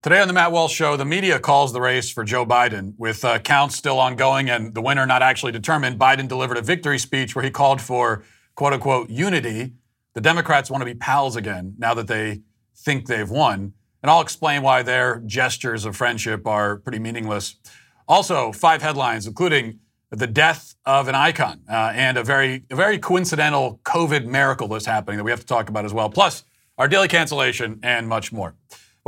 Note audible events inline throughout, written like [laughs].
Today on the Matt Walsh Show, the media calls the race for Joe Biden with uh, counts still ongoing and the winner not actually determined. Biden delivered a victory speech where he called for quote unquote unity. The Democrats want to be pals again now that they think they've won. And I'll explain why their gestures of friendship are pretty meaningless. Also, five headlines, including the death of an icon uh, and a very, a very coincidental COVID miracle that's happening that we have to talk about as well, plus our daily cancellation and much more.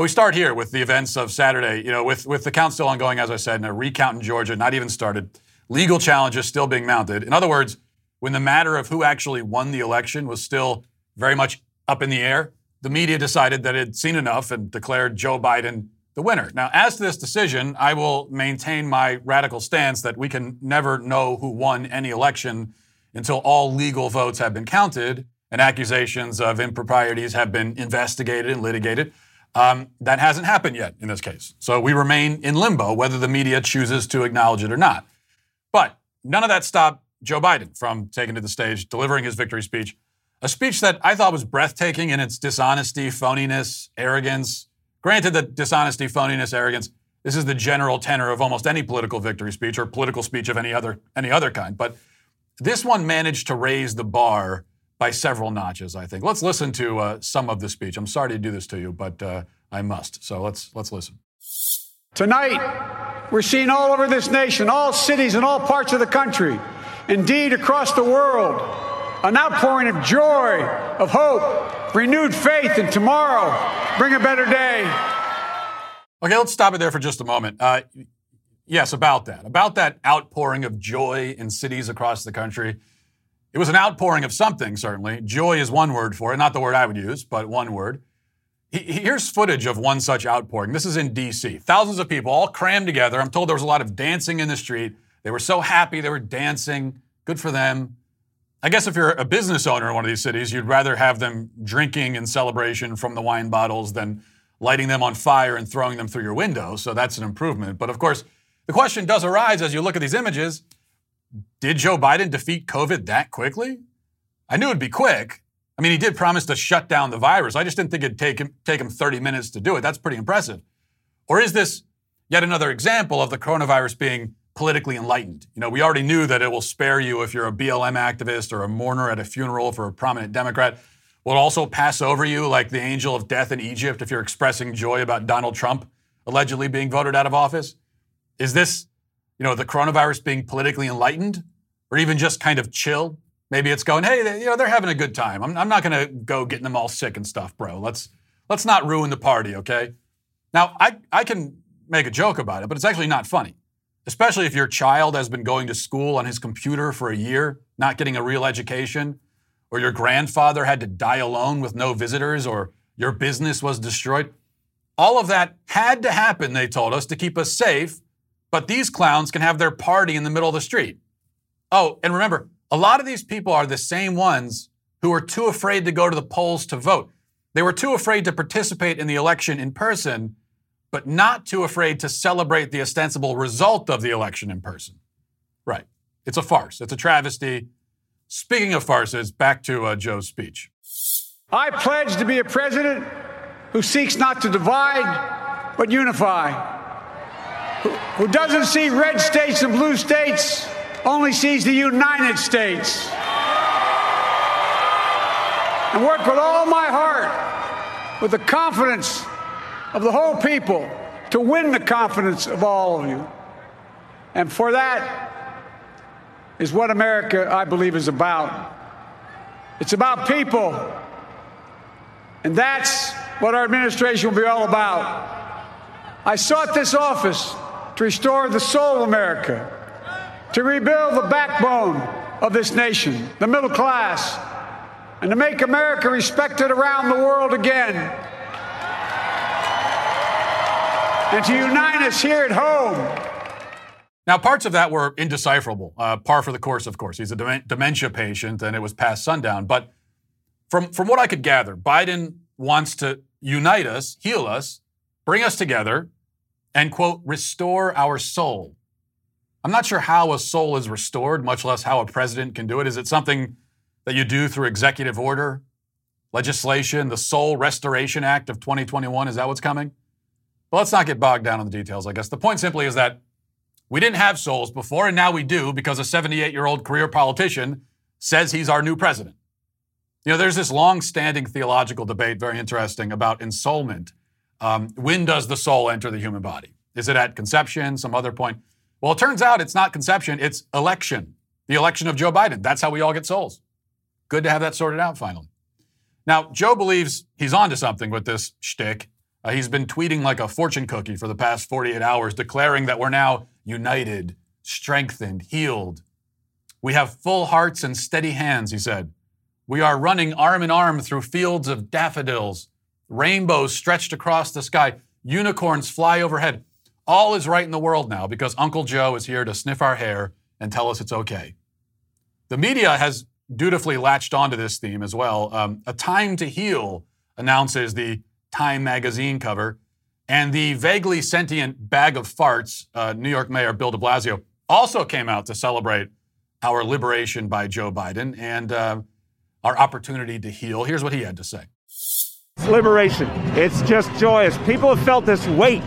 Well, we start here with the events of Saturday. You know, with, with the count still ongoing, as I said, and a recount in Georgia not even started, legal challenges still being mounted. In other words, when the matter of who actually won the election was still very much up in the air, the media decided that it had seen enough and declared Joe Biden the winner. Now, as to this decision, I will maintain my radical stance that we can never know who won any election until all legal votes have been counted and accusations of improprieties have been investigated and litigated. Um, that hasn't happened yet in this case. So we remain in limbo whether the media chooses to acknowledge it or not. But none of that stopped Joe Biden from taking to the stage, delivering his victory speech. A speech that I thought was breathtaking in its dishonesty, phoniness, arrogance. Granted that dishonesty, phoniness, arrogance, this is the general tenor of almost any political victory speech or political speech of any other any other kind. But this one managed to raise the bar by several notches, I think. Let's listen to uh, some of the speech. I'm sorry to do this to you, but uh, I must. So let's let's listen. Tonight, we're seeing all over this nation, all cities and all parts of the country, indeed across the world, an outpouring of joy, of hope, renewed faith in tomorrow. Bring a better day. Okay, let's stop it there for just a moment. Uh, yes, about that. About that outpouring of joy in cities across the country. It was an outpouring of something, certainly. Joy is one word for it, not the word I would use, but one word. Here's footage of one such outpouring. This is in D.C. Thousands of people all crammed together. I'm told there was a lot of dancing in the street. They were so happy they were dancing. Good for them. I guess if you're a business owner in one of these cities, you'd rather have them drinking in celebration from the wine bottles than lighting them on fire and throwing them through your window. So that's an improvement. But of course, the question does arise as you look at these images did Joe Biden defeat COVID that quickly? I knew it'd be quick. I mean, he did promise to shut down the virus. I just didn't think it'd take him, take him 30 minutes to do it. That's pretty impressive. Or is this yet another example of the coronavirus being politically enlightened? You know, we already knew that it will spare you if you're a BLM activist or a mourner at a funeral for a prominent Democrat. Will also pass over you like the angel of death in Egypt if you're expressing joy about Donald Trump allegedly being voted out of office? Is this you know, the coronavirus being politically enlightened or even just kind of chill. Maybe it's going, hey, they, you know, they're having a good time. I'm, I'm not going to go getting them all sick and stuff, bro. Let's let's not ruin the party, okay? Now, I, I can make a joke about it, but it's actually not funny, especially if your child has been going to school on his computer for a year, not getting a real education, or your grandfather had to die alone with no visitors, or your business was destroyed. All of that had to happen, they told us, to keep us safe but these clowns can have their party in the middle of the street. Oh, and remember, a lot of these people are the same ones who were too afraid to go to the polls to vote. They were too afraid to participate in the election in person, but not too afraid to celebrate the ostensible result of the election in person. Right. It's a farce. It's a travesty. Speaking of farces, back to uh, Joe's speech. I pledge to be a president who seeks not to divide, but unify who doesn't see red states and blue states, only sees the United States. And work with all my heart, with the confidence of the whole people, to win the confidence of all of you. And for that is what America, I believe, is about. It's about people. And that's what our administration will be all about. I sought this office to restore the soul of America, to rebuild the backbone of this nation, the middle class, and to make America respected around the world again. And to unite us here at home. Now, parts of that were indecipherable. Uh, par for the course, of course. He's a dem- dementia patient, and it was past sundown. But from, from what I could gather, Biden wants to unite us, heal us, bring us together, and, quote, restore our soul. I'm not sure how a soul is restored, much less how a president can do it. Is it something that you do through executive order, legislation, the Soul Restoration Act of 2021? Is that what's coming? But let's not get bogged down in the details, I guess. The point simply is that we didn't have souls before, and now we do because a 78 year old career politician says he's our new president. You know, there's this long standing theological debate, very interesting, about ensoulment. Um, when does the soul enter the human body? Is it at conception, some other point? Well, it turns out it's not conception, it's election, the election of Joe Biden. That's how we all get souls. Good to have that sorted out finally. Now, Joe believes he's onto something with this shtick. Uh, he's been tweeting like a fortune cookie for the past 48 hours, declaring that we're now united, strengthened, healed. We have full hearts and steady hands, he said. We are running arm in arm through fields of daffodils, rainbows stretched across the sky, unicorns fly overhead. All is right in the world now because Uncle Joe is here to sniff our hair and tell us it's okay. The media has dutifully latched onto this theme as well. Um, a Time to Heal announces the Time magazine cover, and the vaguely sentient bag of farts, uh, New York Mayor Bill de Blasio, also came out to celebrate our liberation by Joe Biden and uh, our opportunity to heal. Here's what he had to say Liberation. It's just joyous. People have felt this weight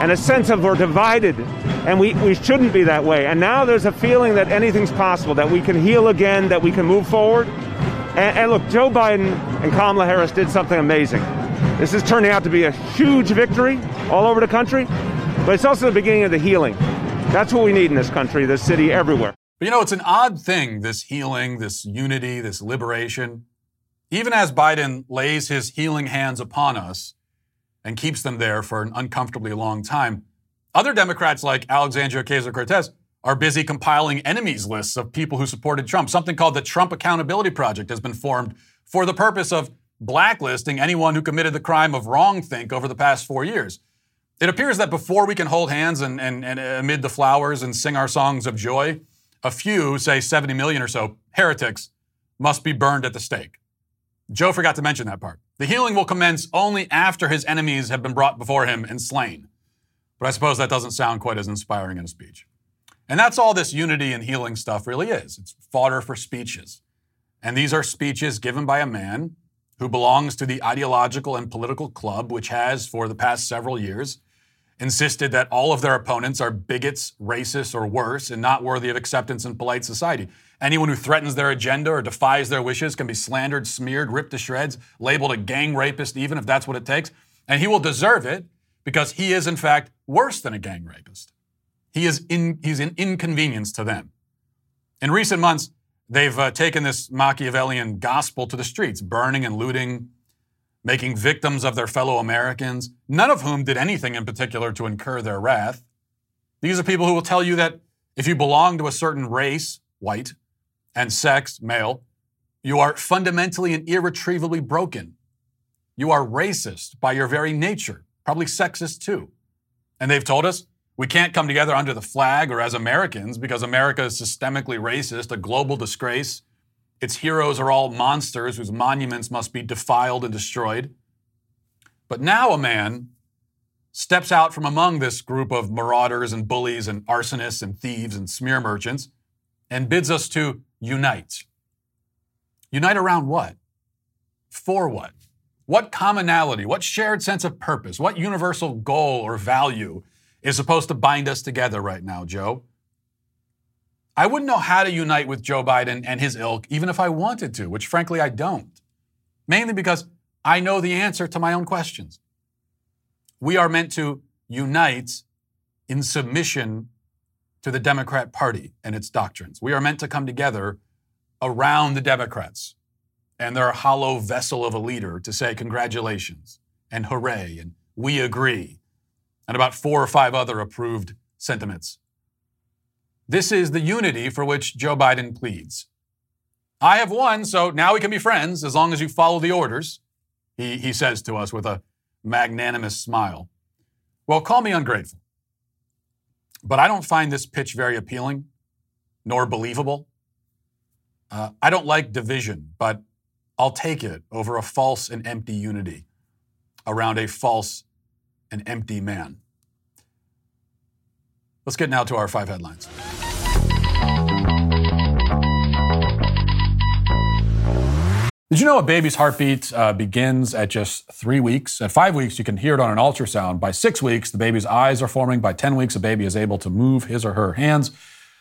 and a sense of we're divided, and we, we shouldn't be that way. And now there's a feeling that anything's possible, that we can heal again, that we can move forward. And, and look, Joe Biden and Kamala Harris did something amazing. This is turning out to be a huge victory all over the country, but it's also the beginning of the healing. That's what we need in this country, this city, everywhere. But you know, it's an odd thing, this healing, this unity, this liberation. Even as Biden lays his healing hands upon us and keeps them there for an uncomfortably long time, other Democrats like Alexandria Ocasio Cortez are busy compiling enemies lists of people who supported Trump. Something called the Trump Accountability Project has been formed for the purpose of blacklisting anyone who committed the crime of wrongthink over the past four years. It appears that before we can hold hands and, and, and amid the flowers and sing our songs of joy, a few, say 70 million or so, heretics must be burned at the stake. Joe forgot to mention that part. The healing will commence only after his enemies have been brought before him and slain. But I suppose that doesn't sound quite as inspiring in a speech. And that's all this unity and healing stuff really is. It's fodder for speeches. And these are speeches given by a man who belongs to the ideological and political club which has, for the past several years, insisted that all of their opponents are bigots, racists, or worse, and not worthy of acceptance in polite society. Anyone who threatens their agenda or defies their wishes can be slandered, smeared, ripped to shreds, labeled a gang rapist, even if that's what it takes. And he will deserve it because he is, in fact, worse than a gang rapist. He is in, he's an inconvenience to them. In recent months, they've uh, taken this Machiavellian gospel to the streets, burning and looting, making victims of their fellow Americans, none of whom did anything in particular to incur their wrath. These are people who will tell you that if you belong to a certain race, white, and sex, male, you are fundamentally and irretrievably broken. You are racist by your very nature, probably sexist too. And they've told us we can't come together under the flag or as Americans because America is systemically racist, a global disgrace, its heroes are all monsters whose monuments must be defiled and destroyed. But now a man steps out from among this group of marauders and bullies and arsonists and thieves and smear merchants and bids us to unite. Unite around what? For what? What commonality, what shared sense of purpose, what universal goal or value is supposed to bind us together right now, Joe? I wouldn't know how to unite with Joe Biden and his ilk, even if I wanted to, which frankly I don't. Mainly because I know the answer to my own questions. We are meant to unite in submission to the Democrat Party and its doctrines. We are meant to come together around the Democrats and their hollow vessel of a leader to say congratulations and hooray and we agree and about four or five other approved sentiments. This is the unity for which Joe Biden pleads. I have won, so now we can be friends as long as you follow the orders, he, he says to us with a magnanimous smile. Well, call me ungrateful. But I don't find this pitch very appealing nor believable. Uh, I don't like division, but I'll take it over a false and empty unity around a false and empty man. Let's get now to our five headlines. Did you know a baby's heartbeat uh, begins at just three weeks? At five weeks, you can hear it on an ultrasound. By six weeks, the baby's eyes are forming. By 10 weeks, a baby is able to move his or her hands.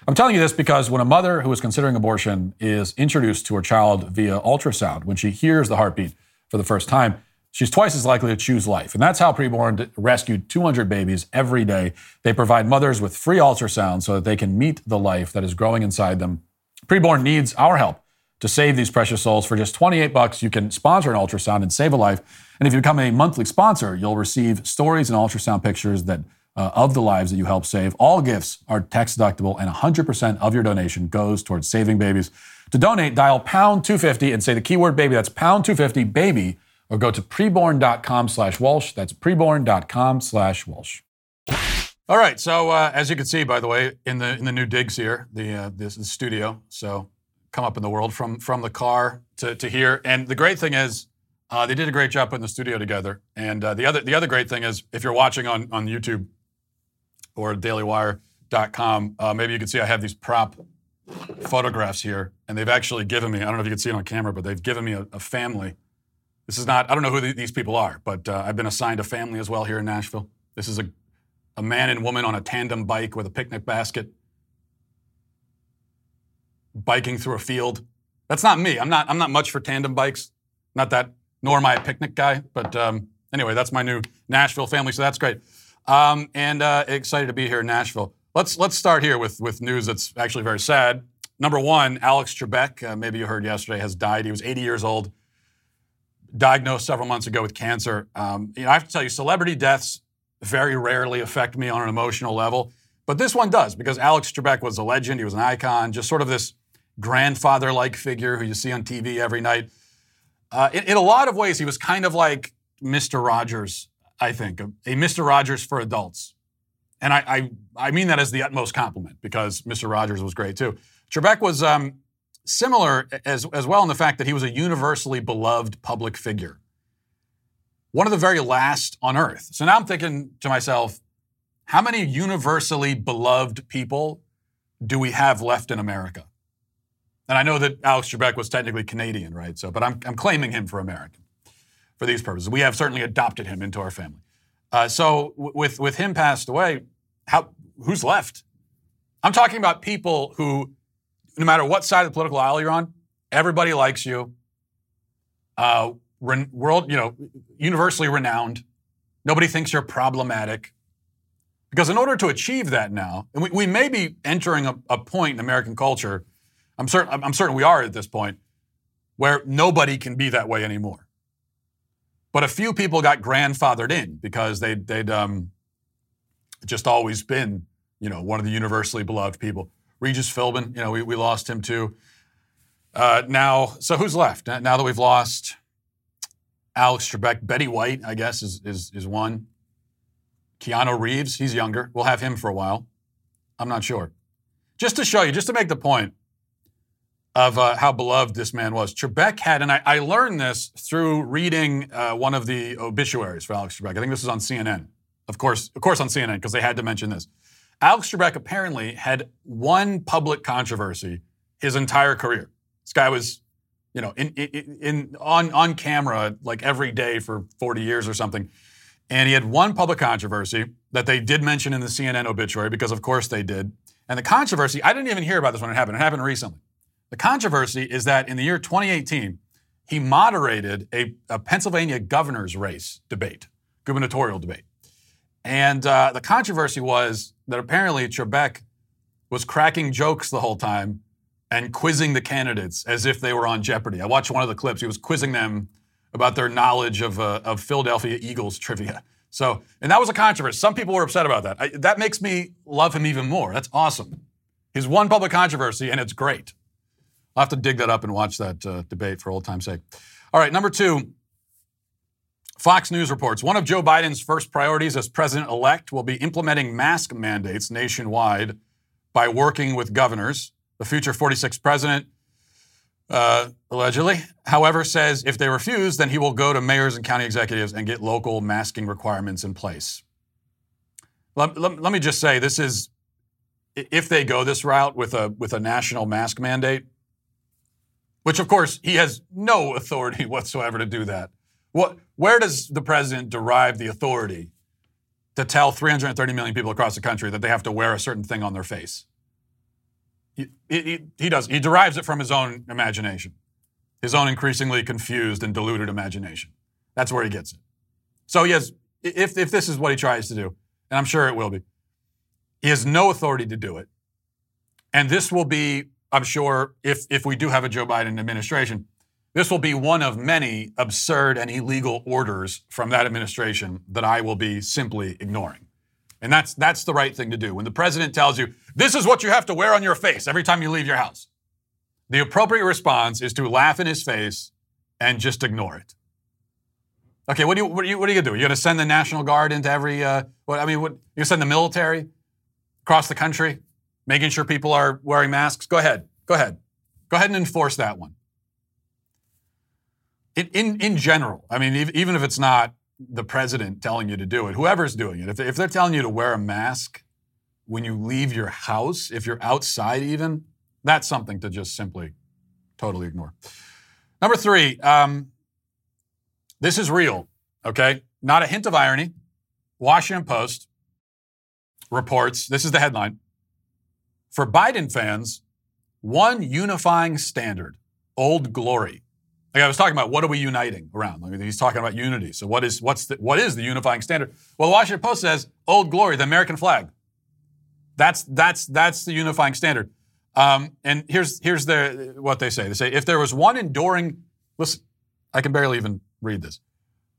I'm telling you this because when a mother who is considering abortion is introduced to her child via ultrasound, when she hears the heartbeat for the first time, she's twice as likely to choose life. And that's how Preborn rescued 200 babies every day. They provide mothers with free ultrasound so that they can meet the life that is growing inside them. Preborn needs our help to save these precious souls for just 28 bucks. You can sponsor an ultrasound and save a life. And if you become a monthly sponsor, you'll receive stories and ultrasound pictures that uh, of the lives that you help save. All gifts are tax deductible, and 100% of your donation goes towards saving babies. To donate, dial pound 250 and say the keyword baby. That's pound 250 baby, or go to preborn.com slash Walsh. That's preborn.com slash Walsh. All right. So uh, as you can see, by the way, in the in the new digs here, the uh, this is studio. So come up in the world from from the car to, to here. And the great thing is, uh, they did a great job putting the studio together. And uh, the other the other great thing is, if you're watching on on YouTube or DailyWire.com, uh, maybe you can see I have these prop photographs here, and they've actually given me. I don't know if you can see it on camera, but they've given me a, a family. This is not. I don't know who the, these people are, but uh, I've been assigned a family as well here in Nashville. This is a a man and woman on a tandem bike with a picnic basket biking through a field. That's not me. I'm not. I'm not much for tandem bikes. Not that. Nor am I a picnic guy. But um, anyway, that's my new Nashville family. So that's great. Um, and uh, excited to be here in Nashville. Let's let's start here with with news that's actually very sad. Number one, Alex Trebek, uh, maybe you heard yesterday, has died. He was 80 years old, diagnosed several months ago with cancer. Um, you know, I have to tell you, celebrity deaths very rarely affect me on an emotional level, but this one does because Alex Trebek was a legend. He was an icon, just sort of this grandfather like figure who you see on TV every night. Uh, in, in, a lot of ways, he was kind of like Mr. Rogers, I think, a, a Mr. Rogers for adults. And I, I, I, mean that as the utmost compliment because Mr. Rogers was great too. Trebek was um, similar as, as well in the fact that he was a universally beloved public figure. One of the very last on earth. So now I'm thinking to myself, how many universally beloved people do we have left in America? And I know that Alex Trebek was technically Canadian, right? So, but I'm, I'm claiming him for American for these purposes. We have certainly adopted him into our family. Uh, so, w- with with him passed away, how who's left? I'm talking about people who, no matter what side of the political aisle you're on, everybody likes you. Uh, re- world, you know, universally renowned. Nobody thinks you're problematic. Because in order to achieve that now, and we, we may be entering a, a point in American culture I'm certain, I'm certain we are at this point where nobody can be that way anymore. But a few people got grandfathered in because they'd, they'd um, just always been, you know, one of the universally beloved people. Regis Philbin, you know, we, we lost him too. Uh, now, so who's left? Now that we've lost Alex Trebek, Betty White, I guess, is, is, is one. Keanu Reeves, he's younger. We'll have him for a while. I'm not sure. Just to show you, just to make the point, of uh, how beloved this man was. Trebek had, and I, I learned this through reading uh, one of the obituaries for Alex Trebek. I think this is on CNN. Of course, of course on CNN, because they had to mention this. Alex Trebek apparently had one public controversy his entire career. This guy was, you know, in, in, in on on camera like every day for 40 years or something. And he had one public controversy that they did mention in the CNN obituary, because of course they did. And the controversy, I didn't even hear about this when it happened. It happened recently. The controversy is that in the year 2018, he moderated a, a Pennsylvania governor's race debate, gubernatorial debate. And uh, the controversy was that apparently Trebek was cracking jokes the whole time and quizzing the candidates as if they were on Jeopardy. I watched one of the clips. He was quizzing them about their knowledge of, uh, of Philadelphia Eagles trivia. So, and that was a controversy. Some people were upset about that. I, that makes me love him even more. That's awesome. He's one public controversy, and it's great. I'll have to dig that up and watch that uh, debate for old time's sake. All right, number two. Fox News reports one of Joe Biden's first priorities as president elect will be implementing mask mandates nationwide by working with governors. The future 46th president, uh, allegedly, however, says if they refuse, then he will go to mayors and county executives and get local masking requirements in place. Let, let, let me just say this is, if they go this route with a, with a national mask mandate, which of course he has no authority [laughs] whatsoever to do that. What, where does the president derive the authority to tell 330 million people across the country that they have to wear a certain thing on their face? He, he, he does. He derives it from his own imagination, his own increasingly confused and deluded imagination. That's where he gets it. So he has, if, if this is what he tries to do, and I'm sure it will be, he has no authority to do it. And this will be, I'm sure, if, if we do have a Joe Biden administration, this will be one of many absurd and illegal orders from that administration that I will be simply ignoring. And that's, that's the right thing to do. When the president tells you, this is what you have to wear on your face every time you leave your house, the appropriate response is to laugh in his face and just ignore it. Okay, what do you what are you you gonna do? You're gonna send the National Guard into every uh, what I mean, what you send the military across the country, making sure people are wearing masks? Go ahead, go ahead, go ahead and enforce that one. In in, in general, I mean, even if it's not the president telling you to do it, whoever's doing it, if, if they're telling you to wear a mask when you leave your house, if you're outside even, that's something to just simply totally ignore. Number three, um, this is real, okay? Not a hint of irony. Washington Post reports this is the headline for Biden fans, one unifying standard, old glory. Like I was talking about, what are we uniting around? He's talking about unity. So what is what's the, what is the unifying standard? Well, the Washington Post says old glory, the American flag. That's that's that's the unifying standard. Um, and here's here's the what they say. They say if there was one enduring, listen, I can barely even read this.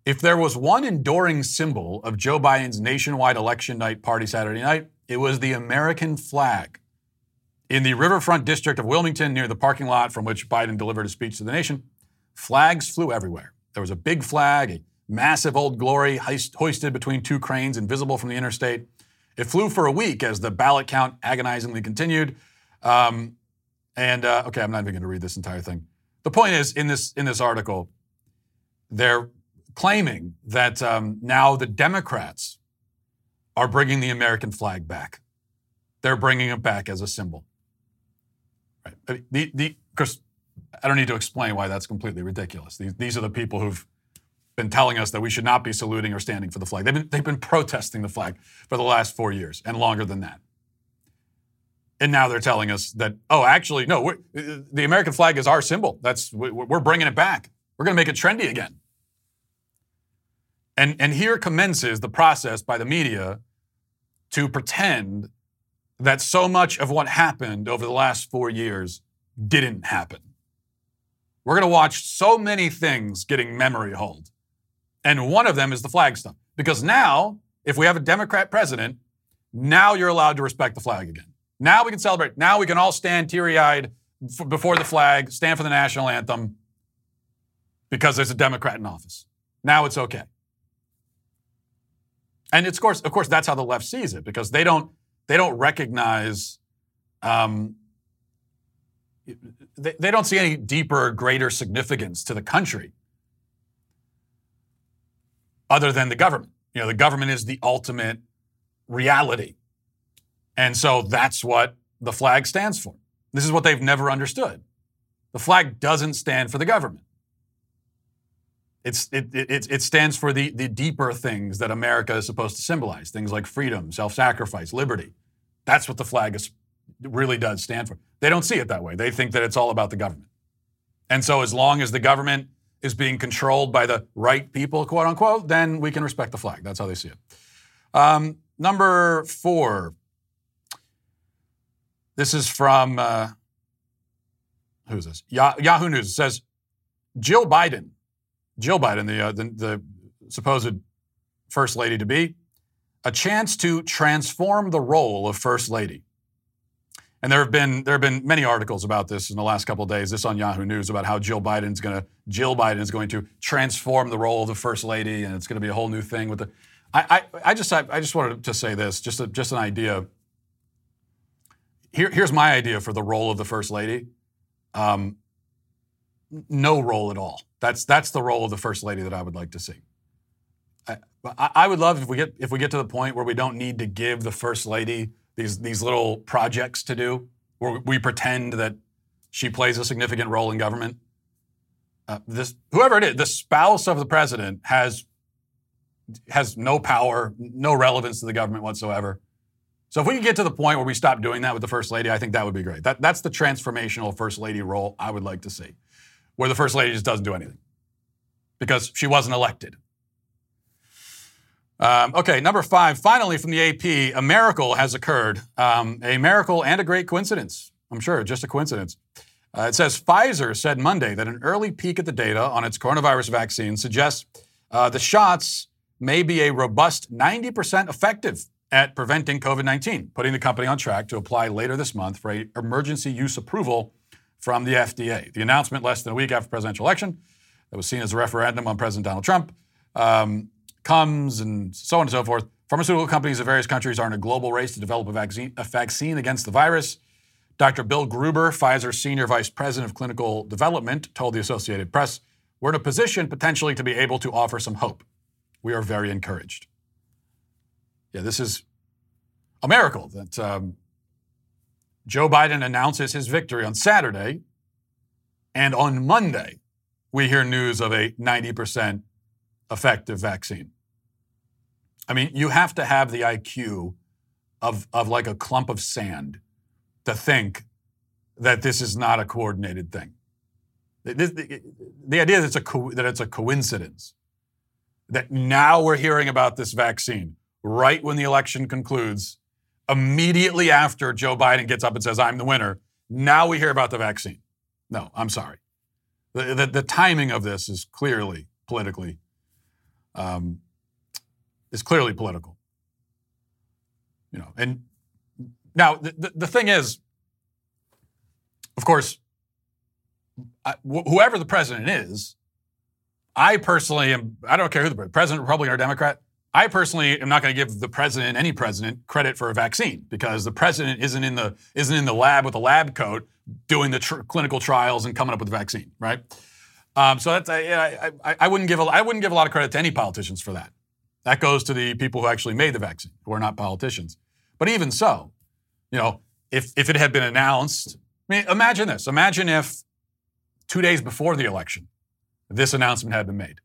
If there was one enduring symbol of Joe Biden's nationwide election night party Saturday night, it was the American flag. In the riverfront district of Wilmington, near the parking lot from which Biden delivered a speech to the nation, flags flew everywhere. There was a big flag, a massive old glory hoisted between two cranes invisible from the interstate. It flew for a week as the ballot count agonizingly continued. Um, and uh, okay, I'm not even going to read this entire thing. The point is, in this in this article, they're claiming that um, now the Democrats are bringing the American flag back. They're bringing it back as a symbol. Right. The, the, because I don't need to explain why that's completely ridiculous. These, these are the people who've been telling us that we should not be saluting or standing for the flag. They've been, they've been protesting the flag for the last four years and longer than that. And now they're telling us that, oh, actually, no, the American flag is our symbol. That's we're bringing it back. We're going to make it trendy again. And, and here commences the process by the media to pretend that so much of what happened over the last four years didn't happen. We're going to watch so many things getting memory hold. And one of them is the flag stuff. Because now, if we have a Democrat president, now you're allowed to respect the flag again. Now we can celebrate. Now we can all stand teary eyed before the flag, stand for the national anthem because there's a Democrat in office. Now it's okay. And it's of course, of course, that's how the left sees it because they don't they don't recognize um, they, they don't see any deeper, greater significance to the country other than the government. You know, the government is the ultimate reality. And so that's what the flag stands for. This is what they've never understood. The flag doesn't stand for the government. It's, it, it, it stands for the, the deeper things that America is supposed to symbolize things like freedom, self sacrifice, liberty. That's what the flag is, really does stand for. They don't see it that way. They think that it's all about the government. And so, as long as the government is being controlled by the right people, quote unquote, then we can respect the flag. That's how they see it. Um, number four. This is from uh, who's this? Yahoo News. It says Jill Biden Jill Biden, the, uh, the, the supposed first lady to be, a chance to transform the role of first lady. And there have been there have been many articles about this in the last couple of days. This on Yahoo News about how Jill Biden's going to Jill Biden is going to transform the role of the first lady, and it's going to be a whole new thing with the. I I, I just I, I, just wanted to say this, just a, just an idea. Here, here's my idea for the role of the first lady. Um, no role at all. That's that's the role of the first lady that I would like to see. I, I would love if we get if we get to the point where we don't need to give the first lady these these little projects to do, where we pretend that she plays a significant role in government. Uh, this whoever it is, the spouse of the president has has no power, no relevance to the government whatsoever. So if we could get to the point where we stop doing that with the first lady, I think that would be great. That, that's the transformational first lady role I would like to see, where the first lady just doesn't do anything because she wasn't elected. Um, okay, number five. Finally, from the AP, a miracle has occurred. Um, a miracle and a great coincidence. I'm sure, just a coincidence. Uh, it says Pfizer said Monday that an early peek at the data on its coronavirus vaccine suggests uh, the shots may be a robust 90% effective at preventing COVID 19, putting the company on track to apply later this month for a emergency use approval from the FDA. The announcement less than a week after presidential election that was seen as a referendum on President Donald Trump um, comes and so on and so forth. Pharmaceutical companies of various countries are in a global race to develop a vaccine, a vaccine against the virus. Dr. Bill Gruber, Pfizer's senior vice president of clinical development, told the Associated Press, We're in a position potentially to be able to offer some hope. We are very encouraged. Yeah, this is a miracle that um, Joe Biden announces his victory on Saturday, and on Monday, we hear news of a 90% effective vaccine. I mean, you have to have the IQ of, of like a clump of sand to think that this is not a coordinated thing. The, the, idea that it's, a co- that it's a coincidence, that now we're hearing about this vaccine right when the election concludes, immediately after Joe Biden gets up and says, I'm the winner, now we hear about the vaccine. No, I'm sorry. The, the, the timing of this is clearly politically, um, is clearly political. You know, and now, the, the thing is, of course, I, wh- whoever the president is, I personally am, I don't care who the president, Republican or Democrat, I personally am not going to give the president, any president, credit for a vaccine because the president isn't in the isn't in the lab with a lab coat doing the tr- clinical trials and coming up with the vaccine, right? Um, so that's I, I, I wouldn't give a, I wouldn't give a lot of credit to any politicians for that. That goes to the people who actually made the vaccine, who are not politicians. But even so, you know, if, if it had been announced, I mean, imagine this. Imagine if two days before the election, this announcement had been made.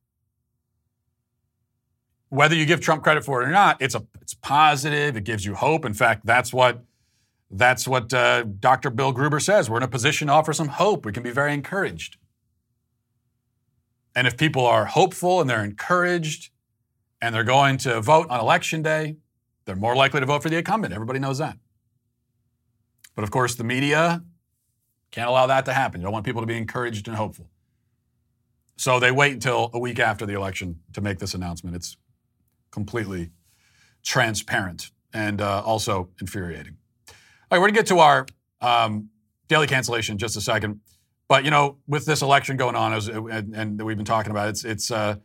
Whether you give Trump credit for it or not, it's a it's positive. It gives you hope. In fact, that's what that's what uh, Dr. Bill Gruber says. We're in a position to offer some hope. We can be very encouraged. And if people are hopeful and they're encouraged and they're going to vote on election day, they're more likely to vote for the incumbent. Everybody knows that. But of course, the media can't allow that to happen. You don't want people to be encouraged and hopeful. So they wait until a week after the election to make this announcement. It's completely transparent and uh, also infuriating. All right, we're going to get to our um, daily cancellation in just a second. But you know, with this election going on, and, and we've been talking about, it's it's uh,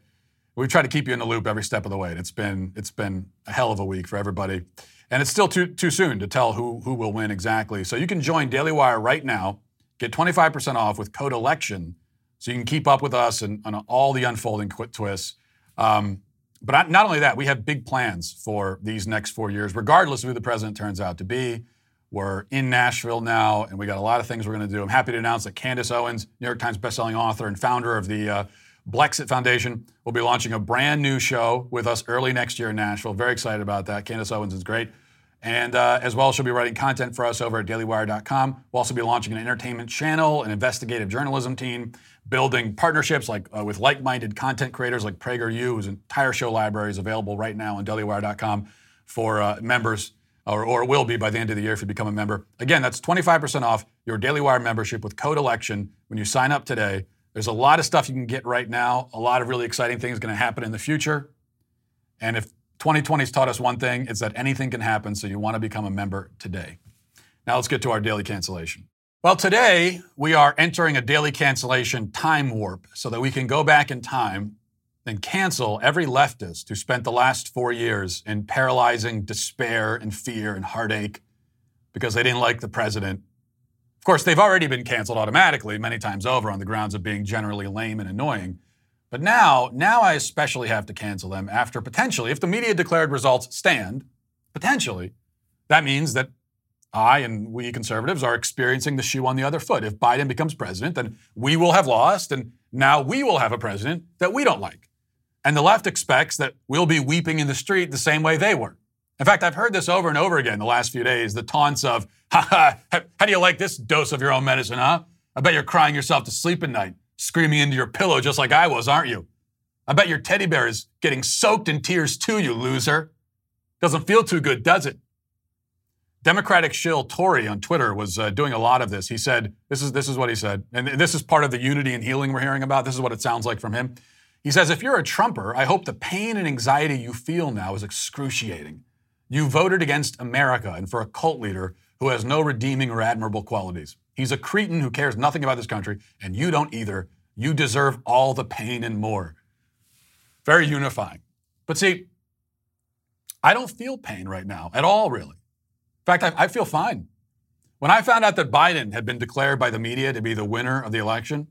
we try to keep you in the loop every step of the way. And it's been it's been a hell of a week for everybody, and it's still too too soon to tell who who will win exactly. So you can join Daily Wire right now, get 25% off with code election, so you can keep up with us and on all the unfolding quit twists. Um, but not only that, we have big plans for these next four years, regardless of who the president turns out to be. We're in Nashville now, and we got a lot of things we're going to do. I'm happy to announce that Candace Owens, New York Times bestselling author and founder of the uh, Blexit Foundation, will be launching a brand new show with us early next year in Nashville. Very excited about that. Candace Owens is great. And uh, as well, she'll be writing content for us over at dailywire.com. We'll also be launching an entertainment channel, an investigative journalism team, building partnerships like uh, with like-minded content creators like PragerU, whose entire show library is available right now on dailywire.com for uh, members or, or will be by the end of the year if you become a member. Again, that's 25% off your Daily Wire membership with code election when you sign up today. There's a lot of stuff you can get right now, a lot of really exciting things going to happen in the future. And if 2020's taught us one thing, it's that anything can happen, so you want to become a member today. Now let's get to our daily cancellation. Well, today we are entering a daily cancellation time warp so that we can go back in time and cancel every leftist who spent the last four years in paralyzing despair and fear and heartache because they didn't like the president. Of course, they've already been canceled automatically many times over on the grounds of being generally lame and annoying. But now, now I especially have to cancel them after potentially, if the media declared results stand, potentially, that means that I and we conservatives are experiencing the shoe on the other foot. If Biden becomes president, then we will have lost, and now we will have a president that we don't like. And the left expects that we'll be weeping in the street the same way they were. In fact, I've heard this over and over again the last few days the taunts of, [laughs] how do you like this dose of your own medicine, huh? I bet you're crying yourself to sleep at night, screaming into your pillow just like I was, aren't you? I bet your teddy bear is getting soaked in tears too, you loser. Doesn't feel too good, does it? Democratic shill Tory on Twitter was uh, doing a lot of this. He said, this is, this is what he said, and this is part of the unity and healing we're hearing about. This is what it sounds like from him. He says, if you're a Trumper, I hope the pain and anxiety you feel now is excruciating. You voted against America and for a cult leader who has no redeeming or admirable qualities. He's a cretin who cares nothing about this country, and you don't either. You deserve all the pain and more. Very unifying. But see, I don't feel pain right now at all, really. In fact, I, I feel fine. When I found out that Biden had been declared by the media to be the winner of the election,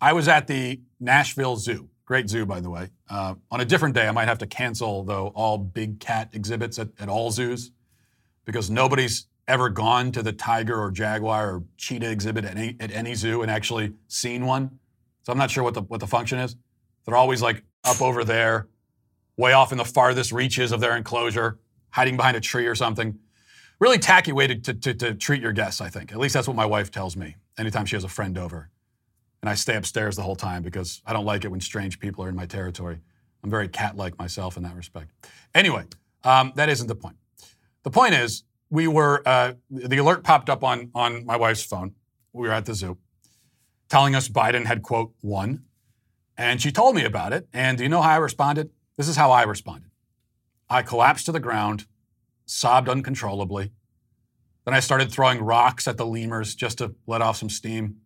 I was at the Nashville Zoo. Great zoo, by the way. Uh, on a different day, I might have to cancel, though, all big cat exhibits at, at all zoos because nobody's ever gone to the tiger or jaguar or cheetah exhibit at any, at any zoo and actually seen one. So I'm not sure what the, what the function is. They're always like up over there, way off in the farthest reaches of their enclosure, hiding behind a tree or something really tacky way to, to, to, to treat your guests, I think. At least that's what my wife tells me anytime she has a friend over. And I stay upstairs the whole time because I don't like it when strange people are in my territory. I'm very cat like myself in that respect. Anyway, um, that isn't the point. The point is, we were, uh, the alert popped up on, on my wife's phone. We were at the zoo telling us Biden had, quote, won. And she told me about it. And do you know how I responded? This is how I responded I collapsed to the ground sobbed uncontrollably. Then I started throwing rocks at the lemurs just to let off some steam.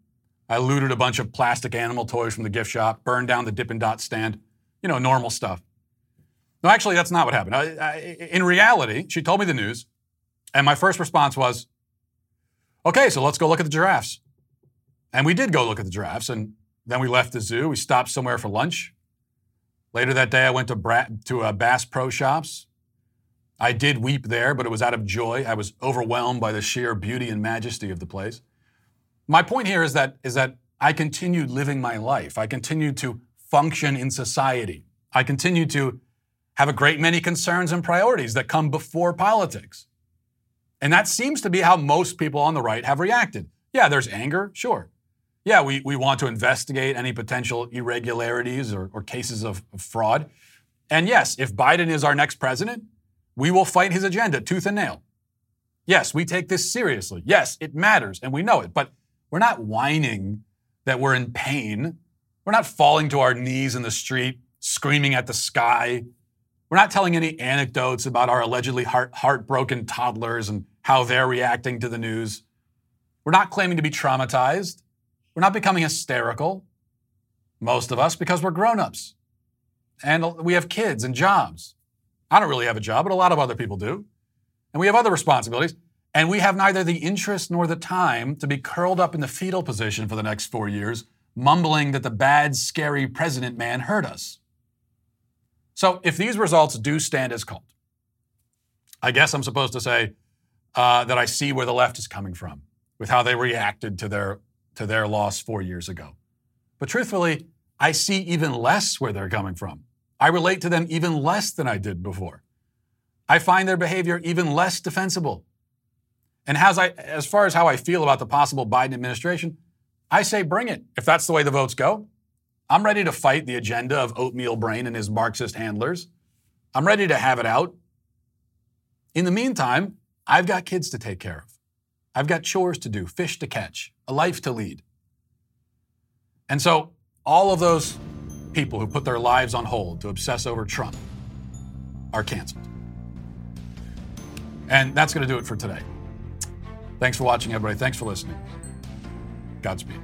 I looted a bunch of plastic animal toys from the gift shop, burned down the Dippin' Dot stand. You know, normal stuff. No, actually, that's not what happened. I, I, in reality, she told me the news, and my first response was, okay, so let's go look at the giraffes. And we did go look at the giraffes, and then we left the zoo. We stopped somewhere for lunch. Later that day, I went to, Bra- to uh, Bass Pro Shops, I did weep there, but it was out of joy. I was overwhelmed by the sheer beauty and majesty of the place. My point here is that, is that I continued living my life. I continued to function in society. I continued to have a great many concerns and priorities that come before politics. And that seems to be how most people on the right have reacted. Yeah, there's anger, sure. Yeah, we, we want to investigate any potential irregularities or, or cases of, of fraud. And yes, if Biden is our next president, we will fight his agenda tooth and nail. Yes, we take this seriously. Yes, it matters, and we know it, but we're not whining that we're in pain. We're not falling to our knees in the street, screaming at the sky. We're not telling any anecdotes about our allegedly heart, heartbroken toddlers and how they're reacting to the news. We're not claiming to be traumatized. We're not becoming hysterical, most of us, because we're grown ups and we have kids and jobs. I don't really have a job, but a lot of other people do. And we have other responsibilities. And we have neither the interest nor the time to be curled up in the fetal position for the next four years, mumbling that the bad, scary president man hurt us. So if these results do stand as called, I guess I'm supposed to say uh, that I see where the left is coming from with how they reacted to their, to their loss four years ago. But truthfully, I see even less where they're coming from. I relate to them even less than I did before. I find their behavior even less defensible. And as, I, as far as how I feel about the possible Biden administration, I say bring it. If that's the way the votes go, I'm ready to fight the agenda of Oatmeal Brain and his Marxist handlers. I'm ready to have it out. In the meantime, I've got kids to take care of. I've got chores to do, fish to catch, a life to lead. And so, all of those people who put their lives on hold to obsess over Trump are canceled. And that's going to do it for today. Thanks for watching, everybody. Thanks for listening. Godspeed.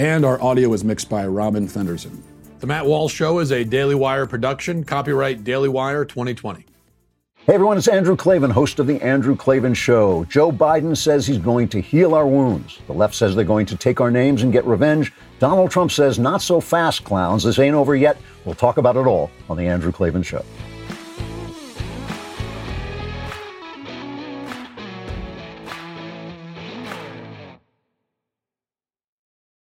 and our audio is mixed by Robin Fenderson. The Matt Walsh Show is a Daily Wire production, copyright Daily Wire 2020. Hey everyone, it's Andrew Klavan, host of The Andrew Klavan Show. Joe Biden says he's going to heal our wounds. The left says they're going to take our names and get revenge. Donald Trump says, not so fast, clowns. This ain't over yet. We'll talk about it all on The Andrew Klavan Show.